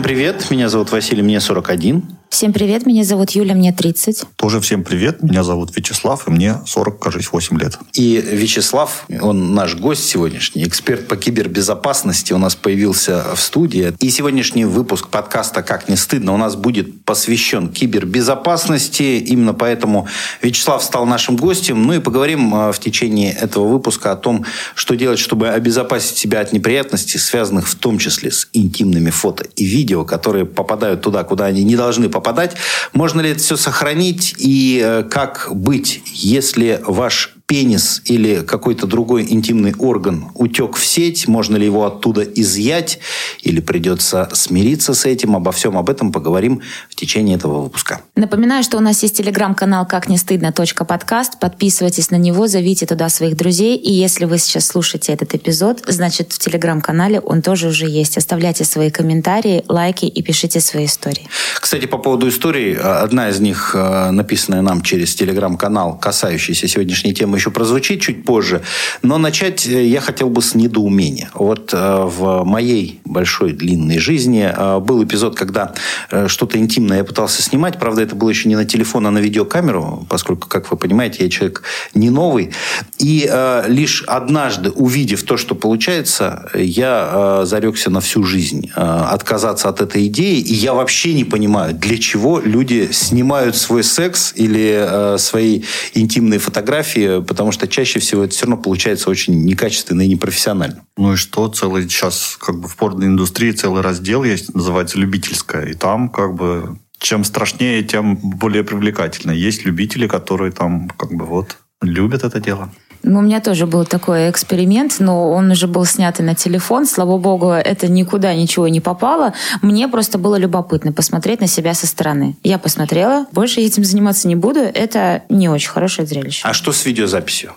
Всем привет, меня зовут Василий, мне 41. Всем привет, меня зовут Юля, мне 30. Тоже всем привет, меня зовут Вячеслав, и мне 40, кажется, 8 лет. И Вячеслав, он наш гость сегодняшний, эксперт по кибербезопасности, у нас появился в студии. И сегодняшний выпуск подкаста «Как не стыдно» у нас будет посвящен кибербезопасности. Именно поэтому Вячеслав стал нашим гостем. Ну и поговорим э, в течение этого выпуска о том, что делать, чтобы обезопасить себя от неприятностей, связанных в том числе с интимными фото и видео, которые попадают туда, куда они не должны попадать попадать. Можно ли это все сохранить и э, как быть, если ваш пенис или какой-то другой интимный орган утек в сеть, можно ли его оттуда изъять или придется смириться с этим. Обо всем об этом поговорим в течение этого выпуска. Напоминаю, что у нас есть телеграм-канал «Как не стыдно. подкаст». Подписывайтесь на него, зовите туда своих друзей. И если вы сейчас слушаете этот эпизод, значит, в телеграм-канале он тоже уже есть. Оставляйте свои комментарии, лайки и пишите свои истории. Кстати, по поводу историй, одна из них, э, написанная нам через телеграм-канал, касающаяся сегодняшней темы еще прозвучит чуть позже. Но начать э, я хотел бы с недоумения. Вот э, в моей большой длинной жизни э, был эпизод, когда что-то интимное я пытался снимать. Правда, это было еще не на телефон, а на видеокамеру, поскольку, как вы понимаете, я человек не новый. И лишь однажды, увидев то, что получается, я зарекся на всю жизнь отказаться от этой идеи. И я вообще не понимаю, для чего люди снимают свой секс или свои интимные фотографии, потому что чаще всего это все равно получается очень некачественно и непрофессионально. Ну и что, целый сейчас как бы в порной индустрии целый раздел есть, называется любительская, и там как бы чем страшнее, тем более привлекательно. Есть любители, которые там как бы вот любят это дело. Ну, у меня тоже был такой эксперимент, но он уже был снят и на телефон. Слава богу, это никуда ничего не попало. Мне просто было любопытно посмотреть на себя со стороны. Я посмотрела, больше этим заниматься не буду. Это не очень хорошее зрелище. А что с видеозаписью?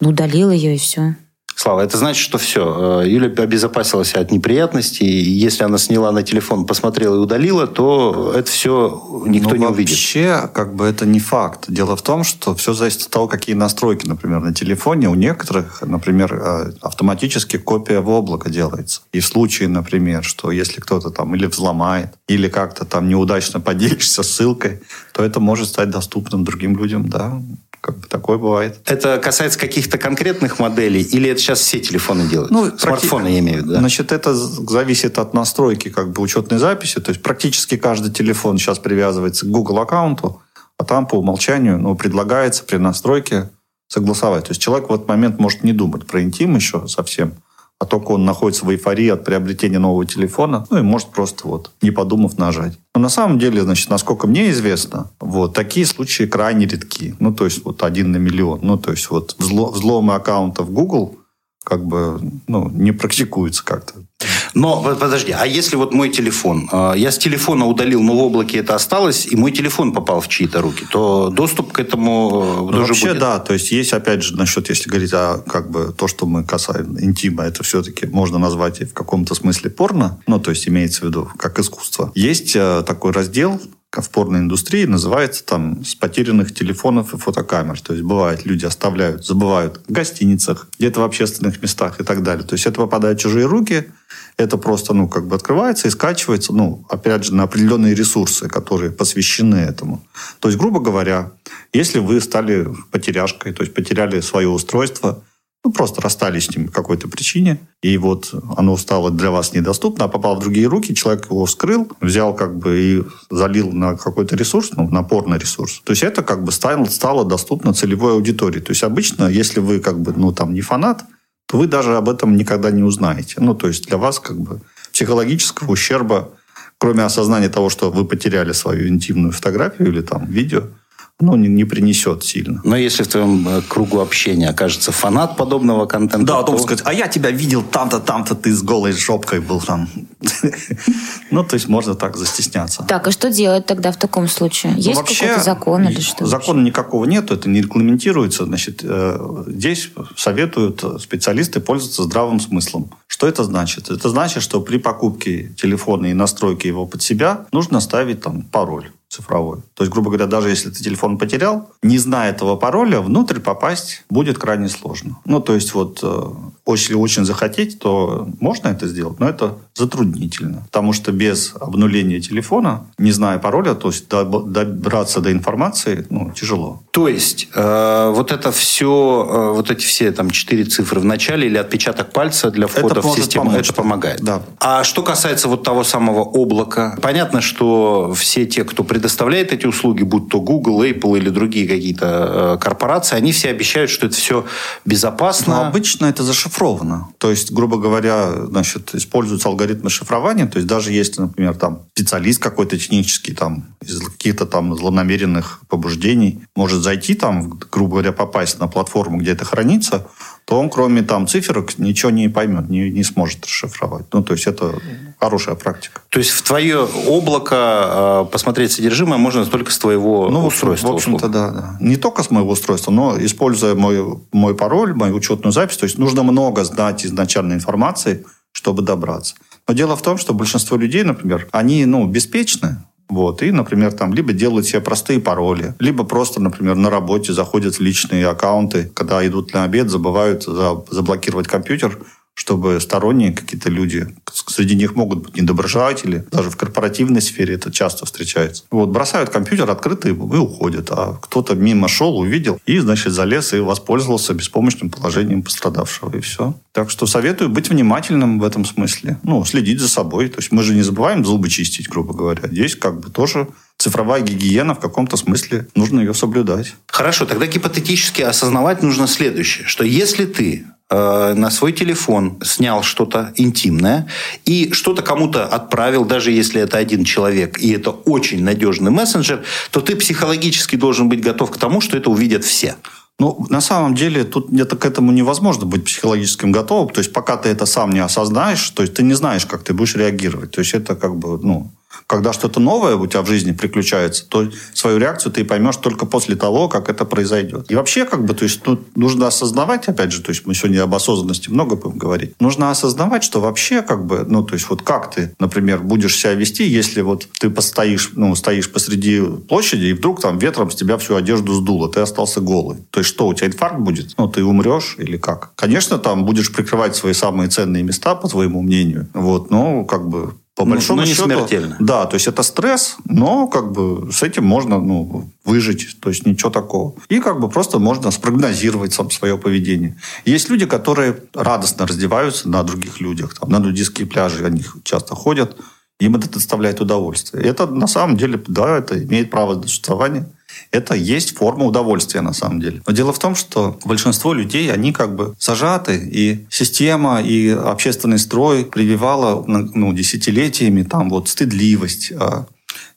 Ну, удалил ее и все. Слава, это значит, что все, э, Юля обезопасилась от неприятностей, и если она сняла на телефон, посмотрела и удалила, то это все никто ну, не увидит. Вообще, как бы это не факт. Дело в том, что все зависит от того, какие настройки, например, на телефоне. У некоторых, например, э, автоматически копия в облако делается. И в случае, например, что если кто-то там или взломает, или как-то там неудачно поделишься ссылкой, то это может стать доступным другим людям, да, как бы такое бывает. Это касается каких-то конкретных моделей или это сейчас все телефоны делают? Ну, Смартфоны, я имею в виду. Да? Значит, это зависит от настройки как бы учетной записи. То есть практически каждый телефон сейчас привязывается к Google аккаунту, а там по умолчанию ну, предлагается при настройке согласовать. То есть человек в этот момент может не думать про интим еще совсем, а только он находится в эйфории от приобретения нового телефона, ну и может просто вот, не подумав, нажать. Но на самом деле, значит, насколько мне известно, вот, такие случаи крайне редки. Ну, то есть, вот один на миллион. Ну, то есть, вот взломы аккаунтов Google как бы ну, не практикуются как-то. Но подожди, а если вот мой телефон, а, я с телефона удалил, но в облаке это осталось, и мой телефон попал в чьи-то руки, то доступ к этому ну, тоже вообще, будет? да, то есть есть опять же насчет, если говорить о как бы то, что мы касаем интима, это все-таки можно назвать в каком-то смысле порно, ну то есть имеется в виду как искусство. Есть э, такой раздел в порной индустрии называется там с потерянных телефонов и фотокамер. То есть бывает, люди оставляют, забывают в гостиницах, где-то в общественных местах и так далее. То есть это попадает в чужие руки, это просто, ну, как бы открывается и скачивается, ну, опять же, на определенные ресурсы, которые посвящены этому. То есть, грубо говоря, если вы стали потеряшкой, то есть потеряли свое устройство, ну, просто расстались с ним по какой-то причине, и вот оно стало для вас недоступно, а попало в другие руки, человек его вскрыл, взял как бы и залил на какой-то ресурс, ну, напорный ресурс. То есть это как бы стало, стало доступно целевой аудитории. То есть обычно, если вы как бы, ну, там не фанат, то вы даже об этом никогда не узнаете. Ну, то есть для вас как бы психологического ущерба, кроме осознания того, что вы потеряли свою интимную фотографию или там видео, ну, не, не принесет сильно. Но если в твоем э, кругу общения окажется фанат подобного контента... Да, то... сказать, а я тебя видел там-то, там-то, ты с голой жопкой был там. Ну, то есть можно так застесняться. Так, а что делать тогда в таком случае? Ну, Есть какой-то закон или что? Закона никакого нет, это не регламентируется. Значит, э, здесь советуют специалисты пользоваться здравым смыслом. Что это значит? Это значит, что при покупке телефона и настройке его под себя нужно ставить там пароль цифровой. То есть, грубо говоря, даже если ты телефон потерял, не зная этого пароля, внутрь попасть будет крайне сложно. Ну, то есть, вот э, если очень захотеть, то можно это сделать, но это затруднительно. Потому что без обнуления телефона, не зная пароля, то есть добраться до информации, ну, тяжело. То есть э, вот это все, э, вот эти все там четыре цифры в начале или отпечаток пальца для входа это в систему, помочь. это помогает. Да. А что касается вот того самого облака, понятно, что все те, кто предоставляет эти услуги, будь то Google, Apple или другие какие-то э, корпорации, они все обещают, что это все безопасно. Но обычно это зашифровано. То есть, грубо говоря, значит, используются алгоритмы шифрования. То есть, даже если, например, там специалист какой-то технический, там, из каких-то там злонамеренных побуждений может зайти там, грубо говоря, попасть на платформу, где это хранится, то он, кроме там циферок, ничего не поймет, не, не сможет расшифровать. Ну, то есть, это хорошая практика. То есть, в твое облако э, посмотреть содержимое можно только с твоего ну, устройства? В общем-то, да, да. Не только с моего устройства, но используя мой, мой пароль, мою учетную запись. То есть, нужно много знать изначальной информации, чтобы добраться. Но дело в том, что большинство людей, например, они, ну, беспечны, вот, и, например, там либо делают себе простые пароли, либо просто, например, на работе заходят в личные аккаунты, когда идут на обед, забывают заблокировать компьютер, чтобы сторонние какие-то люди, среди них могут быть недоброжелатели, даже в корпоративной сфере это часто встречается. Вот, бросают компьютер открытый и уходят, а кто-то мимо шел, увидел и, значит, залез и воспользовался беспомощным положением пострадавшего, и все. Так что советую быть внимательным в этом смысле, ну, следить за собой. То есть мы же не забываем зубы чистить, грубо говоря. Здесь как бы тоже цифровая гигиена в каком-то смысле, нужно ее соблюдать. Хорошо, тогда гипотетически осознавать нужно следующее, что если ты на свой телефон снял что-то интимное и что-то кому-то отправил, даже если это один человек, и это очень надежный мессенджер, то ты психологически должен быть готов к тому, что это увидят все. Ну, на самом деле, тут где-то к этому невозможно быть психологическим готовым. То есть, пока ты это сам не осознаешь, то есть, ты не знаешь, как ты будешь реагировать. То есть, это как бы, ну, когда что-то новое у тебя в жизни приключается, то свою реакцию ты поймешь только после того, как это произойдет. И вообще, как бы, то есть, тут нужно осознавать, опять же, то есть, мы сегодня об осознанности много будем говорить. Нужно осознавать, что вообще, как бы, ну, то есть, вот как ты, например, будешь себя вести, если вот ты постоишь, ну, стоишь посреди площади, и вдруг там ветром с тебя всю одежду сдуло, ты остался голый. То есть, что, у тебя инфаркт будет? Ну, ты умрешь или как? Конечно, там будешь прикрывать свои самые ценные места, по твоему мнению. Вот, но, как бы, по ну, большому не счету, смертельно. Да, то есть это стресс, но как бы с этим можно ну, выжить, то есть ничего такого. И как бы просто можно спрогнозировать сам свое поведение. Есть люди, которые радостно раздеваются на других людях, там, на нудистские пляжи, они часто ходят, им это доставляет удовольствие. Это на самом деле, да, это имеет право на существование это есть форма удовольствия на самом деле. Но дело в том, что большинство людей, они как бы зажаты, и система, и общественный строй прививала ну, десятилетиями там вот стыдливость, а,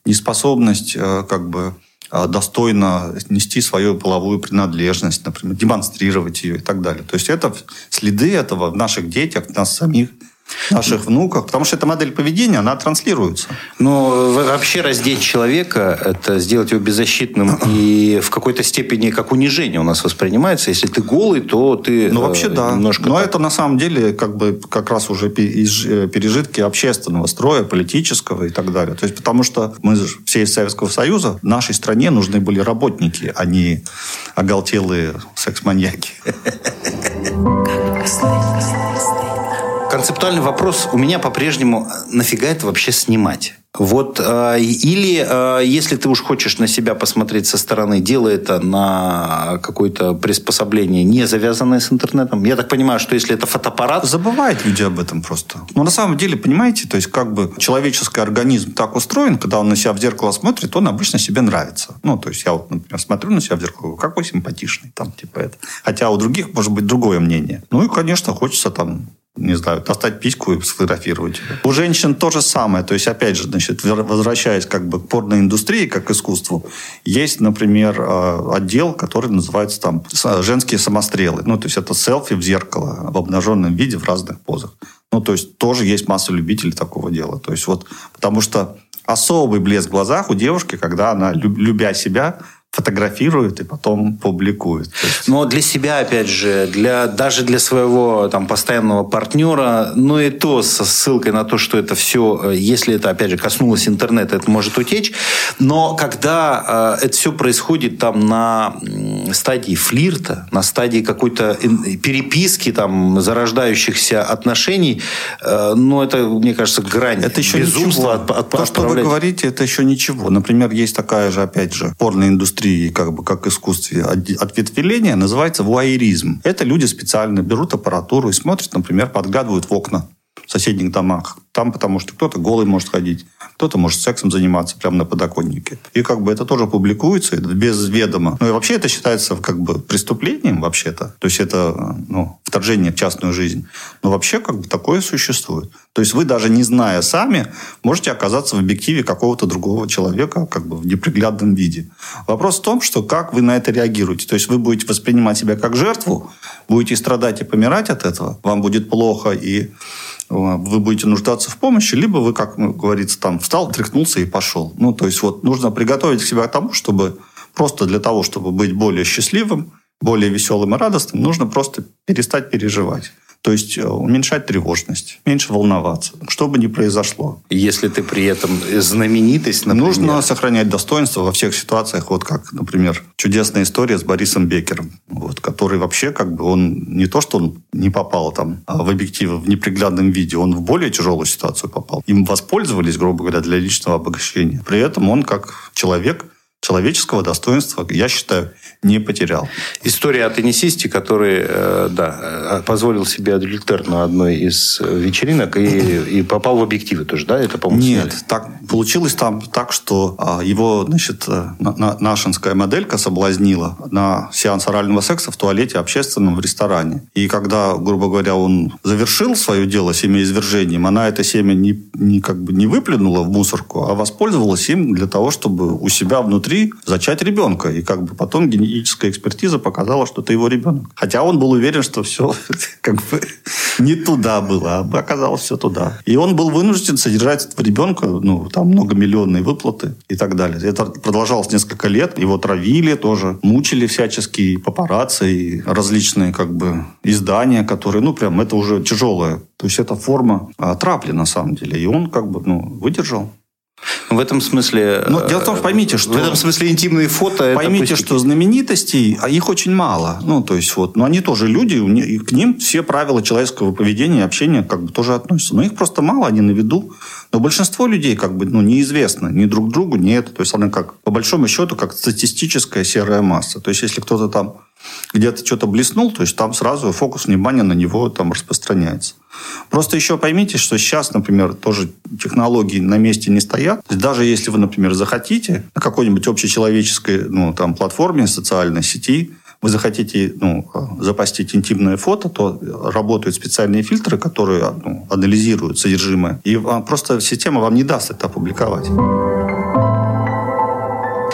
неспособность а, как бы а, достойно нести свою половую принадлежность, например, демонстрировать ее и так далее. То есть это следы этого в наших детях, в нас самих – наших внуках, потому что эта модель поведения, она транслируется. Но вообще раздеть человека, это сделать его беззащитным и в какой-то степени как унижение у нас воспринимается. Если ты голый, то ты Ну, вообще, э, да. немножко... Но это на самом деле как бы как раз уже э, пережитки общественного строя, политического и так далее. То есть, потому что мы все из Советского Союза, нашей стране нужны были работники, а не оголтелые секс-маньяки. Концептуальный вопрос у меня по-прежнему, нафига это вообще снимать? Вот, э, или э, если ты уж хочешь на себя посмотреть со стороны, делай это на какое-то приспособление, не завязанное с интернетом. Я так понимаю, что если это фотоаппарат... Забывают люди об этом просто. Но на самом деле, понимаете, то есть как бы человеческий организм так устроен, когда он на себя в зеркало смотрит, он обычно себе нравится. Ну, то есть я вот, например, смотрю на себя в зеркало, какой симпатичный, там, типа это. Хотя у других может быть другое мнение. Ну и, конечно, хочется там не знаю, достать письку и сфотографировать. У женщин то же самое. То есть, опять же, значит, возвращаясь как бы к порноиндустрии, как к искусству, есть, например, э, отдел, который называется там женские самострелы. Ну, то есть, это селфи в зеркало в обнаженном виде в разных позах. Ну, то есть, тоже есть масса любителей такого дела. То есть, вот, потому что особый блеск в глазах у девушки, когда она, любя себя, фотографирует и потом публикует. Есть... Но для себя, опять же, для, даже для своего там, постоянного партнера, ну и то со ссылкой на то, что это все, э, если это, опять же, коснулось интернета, это может утечь. Но когда э, это все происходит там на стадии флирта, на стадии какой-то переписки, там, зарождающихся отношений, э, ну, это, мне кажется, грань это еще безумства. От, от, то, что вы говорите, это еще ничего. Например, есть такая же, опять же, порноиндустрия индустрии, как бы как искусстве ответвления, называется вуайеризм. Это люди специально берут аппаратуру и смотрят, например, подглядывают в окна соседних домах. Там потому что кто-то голый может ходить, кто-то может сексом заниматься прямо на подоконнике. И как бы это тоже публикуется без ведома. Ну и вообще это считается как бы преступлением вообще-то. То есть это ну, вторжение в частную жизнь. Но вообще как бы такое существует. То есть вы даже не зная сами, можете оказаться в объективе какого-то другого человека как бы в неприглядном виде. Вопрос в том, что как вы на это реагируете. То есть вы будете воспринимать себя как жертву, будете страдать и помирать от этого, вам будет плохо и вы будете нуждаться в помощи, либо вы, как говорится, там встал, тряхнулся и пошел. Ну, то есть вот нужно приготовить себя к тому, чтобы просто для того, чтобы быть более счастливым, более веселым и радостным, нужно просто перестать переживать. То есть э, уменьшать тревожность, меньше волноваться, что бы ни произошло. Если ты при этом знаменитость, например... Нужно сохранять достоинство во всех ситуациях. Вот как, например, чудесная история с Борисом Бекером, вот, который вообще как бы он не то, что он не попал там а в объективы в неприглядном виде, он в более тяжелую ситуацию попал. Им воспользовались, грубо говоря, для личного обогащения. При этом он как человек человеческого достоинства, я считаю, не потерял. История о теннисисте, который э, да, э, позволил себе адюльтер на одной из вечеринок и, и попал в объективы тоже, да? Это, по-моему, Нет, сняли. так, получилось там так, что а, его, значит, э, на, нашинская моделька соблазнила на сеанс орального секса в туалете общественном в ресторане. И когда, грубо говоря, он завершил свое дело семяизвержением, она это семя не, не, как бы не выплюнула в мусорку, а воспользовалась им для того, чтобы у себя внутри зачать ребенка. И как бы потом генетическая экспертиза показала, что это его ребенок. Хотя он был уверен, что все как бы не туда было, а оказалось все туда. И он был вынужден содержать этого ребенка, ну, там многомиллионные выплаты и так далее. Это продолжалось несколько лет. Его травили тоже, мучили всяческие папарацци и различные как бы издания, которые, ну, прям это уже тяжелое. То есть это форма а, трапли на самом деле. И он как бы, ну, выдержал. В этом смысле... Но дело в том, поймите, что... В этом смысле интимные фото... Поймите, что знаменитостей, а их очень мало. Ну, то есть, вот, но они тоже люди, и к ним все правила человеческого поведения и общения как бы тоже относятся. Но их просто мало, они на виду. Но большинство людей как бы ну, неизвестно ни друг другу, ни это. То есть, она как, по большому счету, как статистическая серая масса. То есть, если кто-то там где-то что-то блеснул, то есть там сразу фокус внимания на него там распространяется. Просто еще поймите, что сейчас, например, тоже технологии на месте не стоят. Даже если вы, например, захотите на какой-нибудь общечеловеческой ну, там, платформе социальной сети, вы захотите ну, запостить интимное фото, то работают специальные фильтры, которые ну, анализируют содержимое. И просто система вам не даст это опубликовать.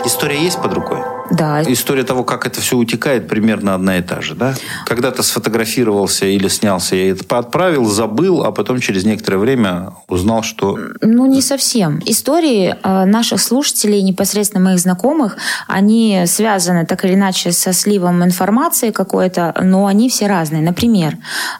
История есть под рукой? Да. История того, как это все утекает, примерно одна и та же, да? Когда-то сфотографировался или снялся, я это отправил, забыл, а потом через некоторое время узнал, что... Ну, не совсем. Истории э, наших слушателей, непосредственно моих знакомых, они связаны так или иначе со сливом информации какой-то, но они все разные. Например,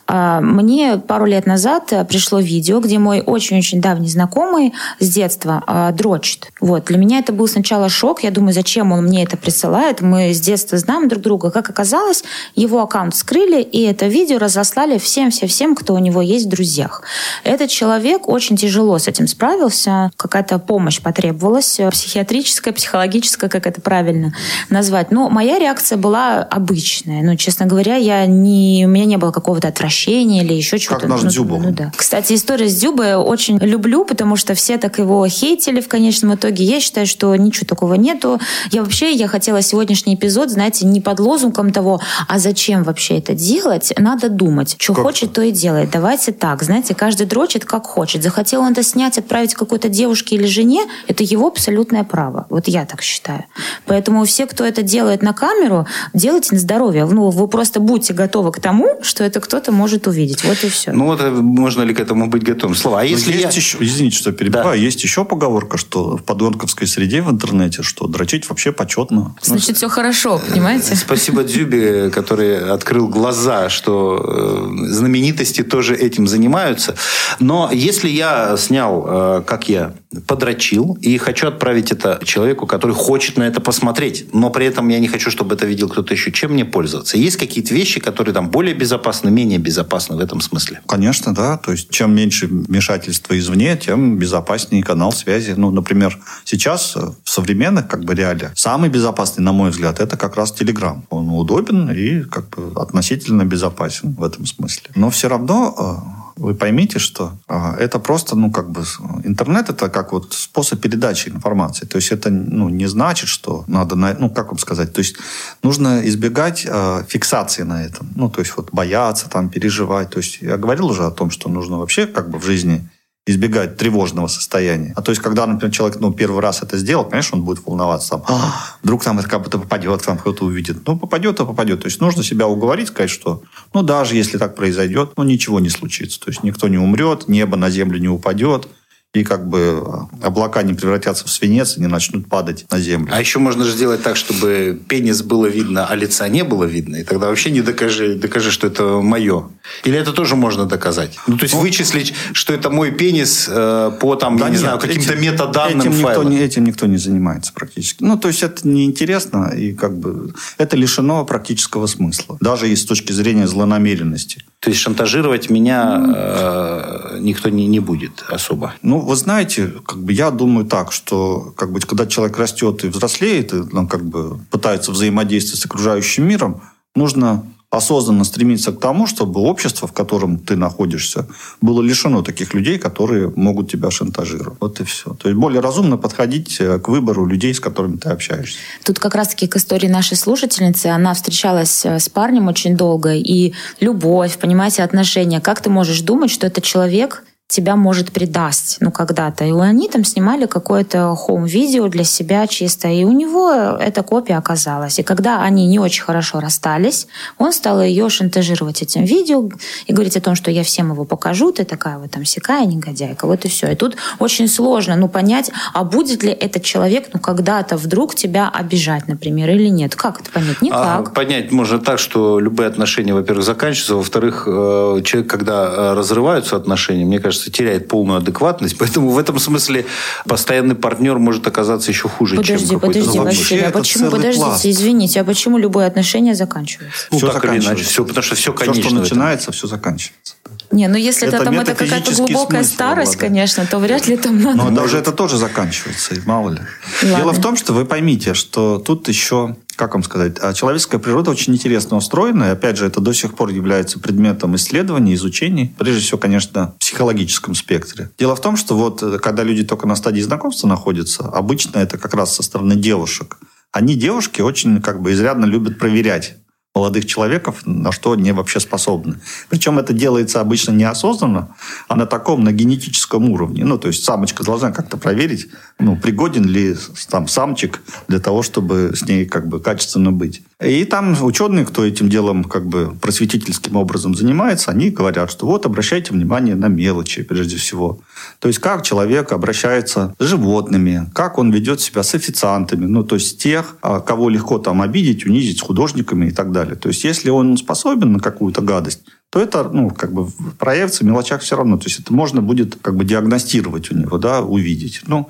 э, мне пару лет назад пришло видео, где мой очень-очень давний знакомый с детства э, дрочит. Вот. Для меня это был сначала шок. Я думаю, зачем он мне это прислал? Присылает. Мы с детства знаем друг друга. Как оказалось, его аккаунт скрыли, и это видео разослали всем-всем-всем, кто у него есть в друзьях. Этот человек очень тяжело с этим справился. Какая-то помощь потребовалась, психиатрическая, психологическая, как это правильно назвать. Но моя реакция была обычная. Ну, честно говоря, я не, у меня не было какого-то отвращения или еще чего-то. Как наш ну, Дзюба. Ну, да. Кстати, история с Дзюбой очень люблю, потому что все так его хейтили в конечном итоге. Я считаю, что ничего такого нету. Я вообще, я хотела хотела сегодняшний эпизод, знаете, не под лозунгом того, а зачем вообще это делать, надо думать. Что как хочет, то и делает. Давайте так, знаете, каждый дрочит как хочет. Захотел он это снять, отправить какой-то девушке или жене, это его абсолютное право. Вот я так считаю. Поэтому все, кто это делает на камеру, делайте на здоровье. Ну, вы просто будьте готовы к тому, что это кто-то может увидеть. Вот и все. Ну, вот э, можно ли к этому быть готовым? Слова. А ну, если есть я... еще, извините, что перебиваю, да. есть еще поговорка, что в подонковской среде в интернете, что дрочить вообще почетно. Значит, все хорошо, понимаете? Спасибо Дзюбе, который открыл глаза, что э, знаменитости тоже этим занимаются. Но если я снял, э, как я, подрочил, и хочу отправить это человеку, который хочет на это посмотреть, но при этом я не хочу, чтобы это видел кто-то еще, чем мне пользоваться? Есть какие-то вещи, которые там более безопасны, менее безопасны в этом смысле? Конечно, да. То есть, чем меньше вмешательства извне, тем безопаснее канал связи. Ну, например, сейчас в современных как бы реалиях самый безопасный, на мой взгляд, это как раз Telegram. Он удобен и как бы относительно безопасен в этом смысле. Но все равно э, вы поймите, что а, это просто, ну, как бы, интернет это как вот способ передачи информации. То есть это, ну, не значит, что надо, ну, как вам сказать, то есть нужно избегать э, фиксации на этом. Ну, то есть вот бояться, там, переживать. То есть я говорил уже о том, что нужно вообще как бы в жизни избегать тревожного состояния. А то есть, когда, например, человек ну, первый раз это сделал, конечно, он будет волноваться. Там, вдруг там это как будто попадет, там кто-то увидит. Ну, попадет, а попадет. То есть, нужно себя уговорить, сказать, что, ну, даже если так произойдет, ну, ничего не случится. То есть, никто не умрет, небо на землю не упадет, и как бы облака не превратятся в свинец и не начнут падать на землю. А еще можно же сделать так, чтобы пенис было видно, а лица не было видно, и тогда вообще не докажи, докажи, что это мое. Или это тоже можно доказать? Ну, то есть ну, вычислить, что это мой пенис э, по там, да я не нет, знаю, каким-то этим, метаданным этим файлам. Никто, не, этим никто не занимается практически. Ну, то есть это неинтересно, и как бы это лишено практического смысла, даже и с точки зрения злонамеренности. То есть шантажировать меня э, никто не, не будет особо? Ну, вы знаете, как бы я думаю так, что как бы, когда человек растет и взрослеет, и ну, как бы пытается взаимодействовать с окружающим миром, нужно осознанно стремиться к тому, чтобы общество, в котором ты находишься, было лишено таких людей, которые могут тебя шантажировать. Вот и все. То есть более разумно подходить э, к выбору людей, с которыми ты общаешься. Тут как раз-таки к истории нашей слушательницы. Она встречалась э, с парнем очень долго, и любовь, понимаете, отношения. Как ты можешь думать, что это человек, тебя может предасть, ну, когда-то. И они там снимали какое-то хоум-видео для себя чисто, и у него эта копия оказалась. И когда они не очень хорошо расстались, он стал ее шантажировать этим видео и говорить о том, что я всем его покажу, ты такая вот там сякая негодяйка, вот и все. И тут очень сложно, ну, понять, а будет ли этот человек, ну, когда-то вдруг тебя обижать, например, или нет. Как это понять? Никак. А, понять можно так, что любые отношения, во-первых, заканчиваются, во-вторых, э, человек, когда э, разрываются отношения, мне кажется, кажется, теряет полную адекватность. Поэтому в этом смысле постоянный партнер может оказаться еще хуже, подожди, чем Подожди, подожди, Василий, а почему, подождите, пласт. извините, а почему любое отношение заканчивается? Ну, все так или иначе, все, потому что все конечно. Все, что начинается, все заканчивается. Не, ну если это, там это какая-то глубокая старость, обладает. конечно, то вряд ли там надо. Но даже это тоже заканчивается, и мало ли. Ладно. Дело в том, что вы поймите, что тут еще как вам сказать, а человеческая природа очень интересно устроена, и опять же, это до сих пор является предметом исследований, изучений, прежде всего, конечно, в психологическом спектре. Дело в том, что вот э, когда люди только на стадии знакомства находятся, обычно это как раз со стороны девушек. Они, девушки, очень как бы изрядно любят проверять молодых человеков, на что они вообще способны. Причем это делается обычно неосознанно, а на таком, на генетическом уровне. Ну, то есть самочка должна как-то проверить, ну, пригоден ли там самчик для того, чтобы с ней как бы качественно быть. И там ученые, кто этим делом как бы просветительским образом занимается, они говорят, что вот обращайте внимание на мелочи прежде всего. То есть как человек обращается с животными, как он ведет себя с официантами, ну то есть тех, а, кого легко там обидеть, унизить с художниками и так далее. То есть если он способен на какую-то гадость, то это, ну, как бы проявится в мелочах все равно. То есть это можно будет как бы диагностировать у него, да, увидеть. Ну,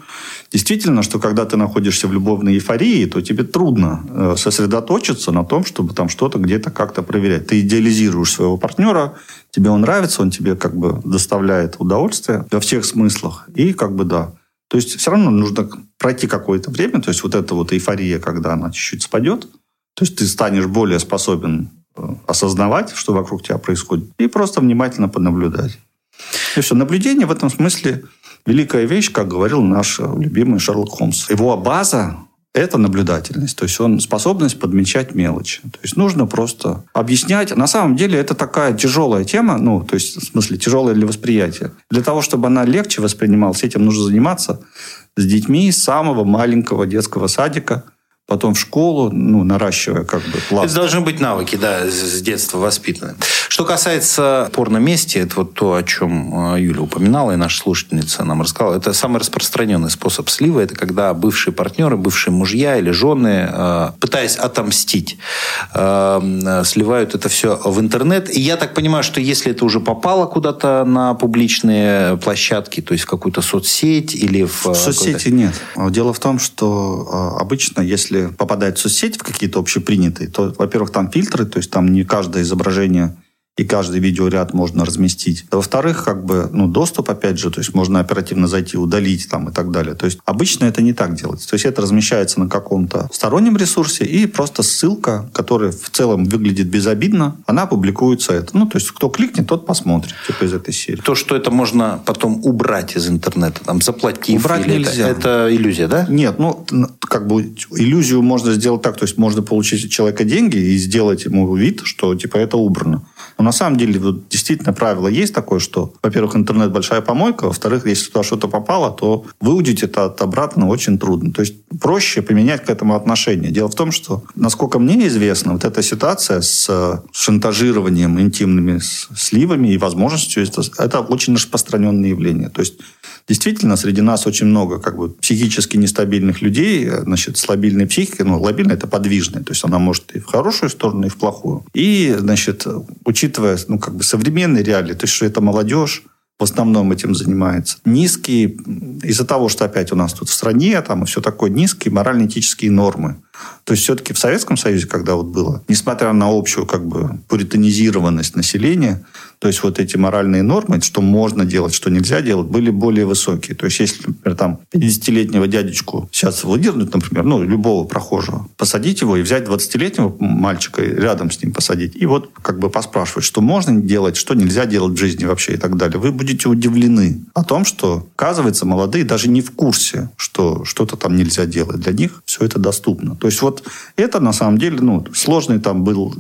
действительно, что когда ты находишься в любовной эйфории, то тебе трудно э, сосредоточиться на том, чтобы там что-то где-то как-то проверять. Ты идеализируешь своего партнера, тебе он нравится, он тебе как бы доставляет удовольствие во всех смыслах. И как бы да. То есть все равно нужно пройти какое-то время, то есть вот эта вот эйфория, когда она чуть-чуть спадет, то есть ты станешь более способен осознавать, что вокруг тебя происходит, и просто внимательно понаблюдать. И все. Наблюдение в этом смысле великая вещь, как говорил наш любимый Шерлок Холмс. Его база – это наблюдательность. То есть он способность подмечать мелочи. То есть нужно просто объяснять. На самом деле это такая тяжелая тема, ну, то есть в смысле тяжелая для восприятия. Для того, чтобы она легче воспринималась, этим нужно заниматься с детьми с самого маленького детского садика – потом в школу, ну, наращивая как бы пласт. Это должны быть навыки, да, с детства воспитаны. Что касается порно-мести, это вот то, о чем э, Юля упоминала, и наша слушательница нам рассказала, это самый распространенный способ слива, это когда бывшие партнеры, бывшие мужья или жены, э, пытаясь отомстить, э, сливают это все в интернет. И я так понимаю, что если это уже попало куда-то на публичные площадки, то есть в какую-то соцсеть или в... В соцсети нет. Дело в том, что обычно, если попадает в соцсеть, в какие-то общепринятые, то, во-первых, там фильтры, то есть там не каждое изображение и каждый видеоряд можно разместить. Во-вторых, как бы, ну, доступ, опять же, то есть можно оперативно зайти, удалить там и так далее. То есть обычно это не так делается. То есть это размещается на каком-то стороннем ресурсе и просто ссылка, которая в целом выглядит безобидно, она публикуется это. Ну, то есть кто кликнет, тот посмотрит, типа из этой серии. То, что это можно потом убрать из интернета, там, заплатив. Убрать или нельзя. Это, это иллюзия, да? Нет, ну, как бы иллюзию можно сделать так, то есть можно получить у человека деньги и сделать ему вид, что, типа, это убрано. Но на самом деле вот, действительно правило есть такое, что, во-первых, интернет большая помойка, во-вторых, если туда что-то попало, то выудить это от обратно очень трудно. То есть проще поменять к этому отношение. Дело в том, что, насколько мне известно, вот эта ситуация с шантажированием интимными сливами и возможностью, это, это очень распространенное явление. То есть Действительно, среди нас очень много как бы, психически нестабильных людей, значит, с лобильной психикой. Ну, лобильная – это подвижная, то есть она может и в хорошую сторону, и в плохую. И, значит, учитывая ну, как бы современные реалии, то есть что это молодежь, в основном этим занимается. Низкие, из-за того, что опять у нас тут в стране, там и все такое, низкие морально-этические нормы. То есть все-таки в Советском Союзе, когда вот было, несмотря на общую как бы пуританизированность населения, то есть вот эти моральные нормы, что можно делать, что нельзя делать, были более высокие. То есть если, например, там 50-летнего дядечку сейчас выдернуть, например, ну, любого прохожего, посадить его и взять 20-летнего мальчика рядом с ним посадить, и вот как бы поспрашивать, что можно делать, что нельзя делать в жизни вообще и так далее. Вы будете удивлены о том, что, оказывается, молодые даже не в курсе, что что-то там нельзя делать. Для них все это доступно. То есть вот это на самом деле ну, сложный там был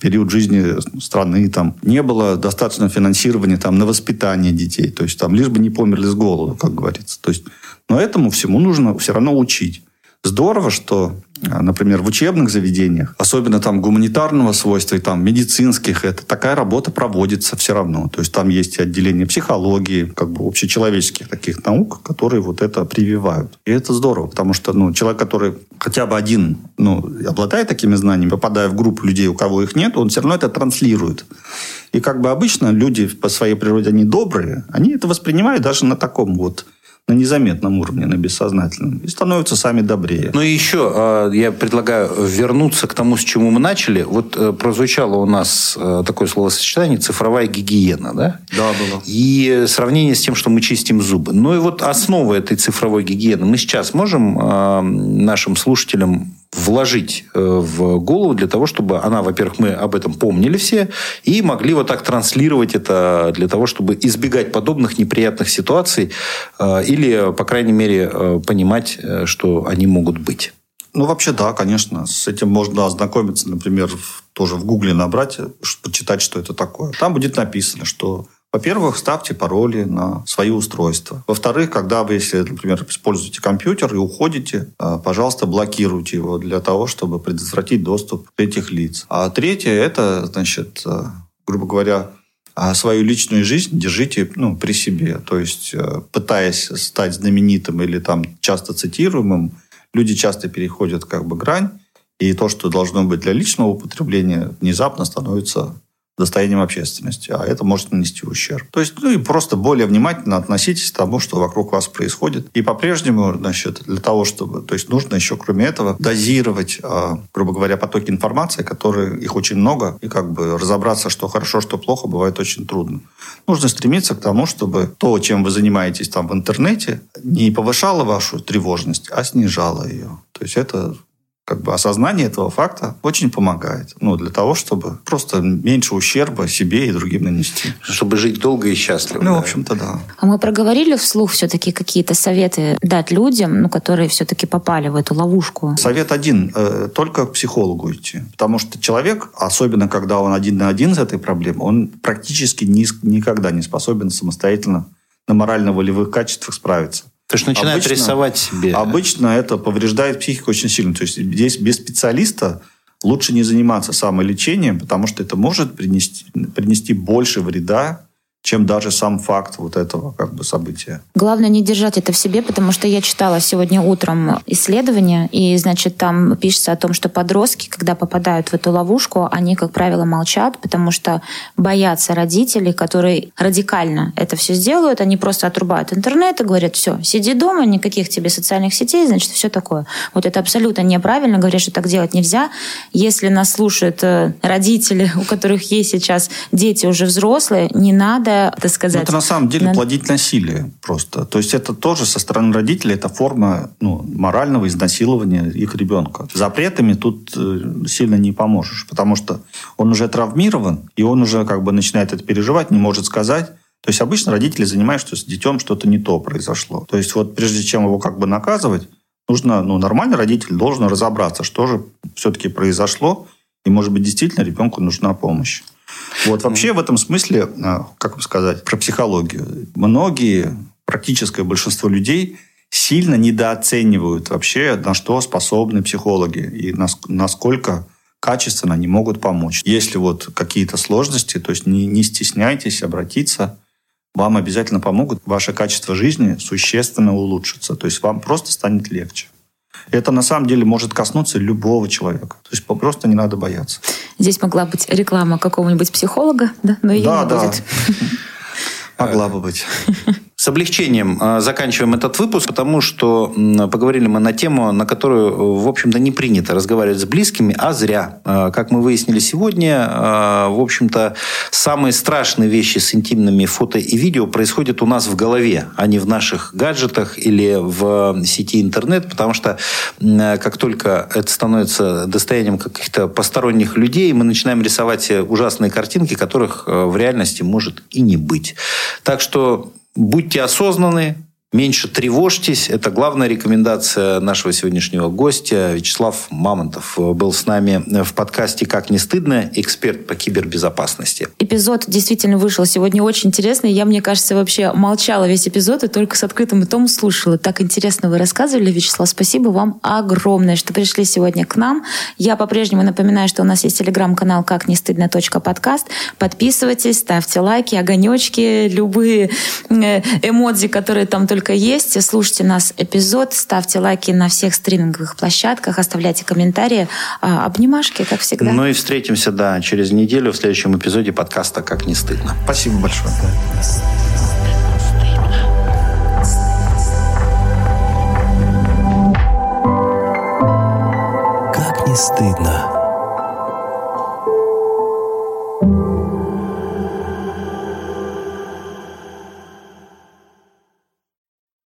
период жизни страны, там не было достаточно финансирования там, на воспитание детей. То есть там лишь бы не померли с голоду, как говорится. То есть, но этому всему нужно все равно учить. Здорово, что например, в учебных заведениях, особенно там гуманитарного свойства и там медицинских, это такая работа проводится все равно. То есть там есть отделение психологии, как бы общечеловеческих таких наук, которые вот это прививают. И это здорово, потому что ну, человек, который хотя бы один ну, обладает такими знаниями, попадая в группу людей, у кого их нет, он все равно это транслирует. И как бы обычно люди по своей природе, они добрые, они это воспринимают даже на таком вот на незаметном уровне, на бессознательном, и становятся сами добрее. Ну и еще а, я предлагаю вернуться к тому, с чему мы начали. Вот э, прозвучало у нас э, такое словосочетание «цифровая гигиена», да? Да, было. И сравнение с тем, что мы чистим зубы. Ну и вот основа этой цифровой гигиены мы сейчас можем а, нашим слушателям вложить э, в голову для того, чтобы она, во-первых, мы об этом помнили все и могли вот так транслировать это для того, чтобы избегать подобных неприятных ситуаций э, или, по крайней мере, э, понимать, что они могут быть. Ну, вообще, да, конечно. С этим можно ознакомиться, например, тоже в Гугле набрать, почитать, что это такое. Там будет написано, что во-первых, ставьте пароли на свои устройства. Во-вторых, когда вы, если, например, используете компьютер и уходите, а, пожалуйста, блокируйте его для того, чтобы предотвратить доступ этих лиц. А третье, это, значит, а, грубо говоря, а свою личную жизнь держите ну, при себе. То есть, пытаясь стать знаменитым или там часто цитируемым, люди часто переходят как бы грань, и то, что должно быть для личного употребления, внезапно становится достоянием общественности, а это может нанести ущерб. То есть, ну и просто более внимательно относитесь к тому, что вокруг вас происходит. И по-прежнему, значит, для того, чтобы, то есть нужно еще, кроме этого, дозировать, а, грубо говоря, потоки информации, которые, их очень много, и как бы разобраться, что хорошо, что плохо, бывает очень трудно. Нужно стремиться к тому, чтобы то, чем вы занимаетесь там в интернете, не повышало вашу тревожность, а снижало ее. То есть это как бы осознание этого факта очень помогает. Ну, для того, чтобы просто меньше ущерба себе и другим нанести. Чтобы жить долго и счастливо. Ну, да. в общем-то, да. А мы проговорили вслух все-таки какие-то советы дать людям, ну, которые все-таки попали в эту ловушку? Совет один. Э, только к психологу идти. Потому что человек, особенно когда он один на один с этой проблемой, он практически ни, никогда не способен самостоятельно на морально-волевых качествах справиться. Потому что начинает обычно, рисовать себе. Обычно это повреждает психику очень сильно. То есть здесь без специалиста лучше не заниматься самолечением, потому что это может принести, принести больше вреда, чем даже сам факт вот этого как бы события. Главное не держать это в себе, потому что я читала сегодня утром исследование, и, значит, там пишется о том, что подростки, когда попадают в эту ловушку, они, как правило, молчат, потому что боятся родителей, которые радикально это все сделают, они просто отрубают интернет и говорят, все, сиди дома, никаких тебе социальных сетей, значит, все такое. Вот это абсолютно неправильно, говорят, что так делать нельзя. Если нас слушают э, родители, у которых есть сейчас дети уже взрослые, не надо так сказать... это на самом деле надо... плодить насилие просто. То есть это тоже со стороны родителей, это форма ну, морального изнасилования их ребенка. Запретами тут э, сильно не поможешь, потому что он уже травмирован, и он уже как бы начинает это переживать, не может сказать. То есть обычно родители занимаются, что с детем что-то не то произошло. То есть вот прежде чем его как бы наказывать, нужно, ну, нормальный родитель должен разобраться, что же все-таки произошло, и, может быть, действительно ребенку нужна помощь. Вот вообще в этом смысле, а, как вам сказать, про психологию. Многие, практическое большинство людей сильно недооценивают вообще, на что способны психологи и насколько качественно они могут помочь. Если вот какие-то сложности, то есть не, не стесняйтесь обратиться, вам обязательно помогут, ваше качество жизни существенно улучшится, то есть вам просто станет легче. Это на самом деле может коснуться любого человека. То есть просто не надо бояться. Здесь могла быть реклама какого-нибудь психолога, да? но ее да, не да. будет. Могла бы быть. С облегчением э, заканчиваем этот выпуск, потому что поговорили мы на тему, на которую, э, в общем-то, не принято разговаривать с близкими, а зря. Э, как мы выяснили сегодня, в общем-то, самые страшные вещи с интимными фото и видео происходят у нас в голове, а не в наших гаджетах или в сети интернет, потому что как только это становится достоянием каких-то посторонних людей, мы начинаем рисовать ужасные картинки, которых в реальности может и не быть. Так что Будьте осознаны, Меньше тревожьтесь. Это главная рекомендация нашего сегодняшнего гостя. Вячеслав Мамонтов был с нами в подкасте «Как не стыдно», эксперт по кибербезопасности. Эпизод действительно вышел сегодня очень интересный. Я, мне кажется, вообще молчала весь эпизод и только с открытым ртом слушала. Так интересно вы рассказывали, Вячеслав. Спасибо вам огромное, что пришли сегодня к нам. Я по-прежнему напоминаю, что у нас есть телеграм-канал «Как не стыдно. подкаст». Подписывайтесь, ставьте лайки, огонечки, любые э, эмодзи, которые там только только есть. Слушайте нас эпизод, ставьте лайки на всех стриминговых площадках, оставляйте комментарии. А, обнимашки, как всегда. Ну и встретимся, да, через неделю в следующем эпизоде подкаста «Как не стыдно». Спасибо большое. Как не стыдно.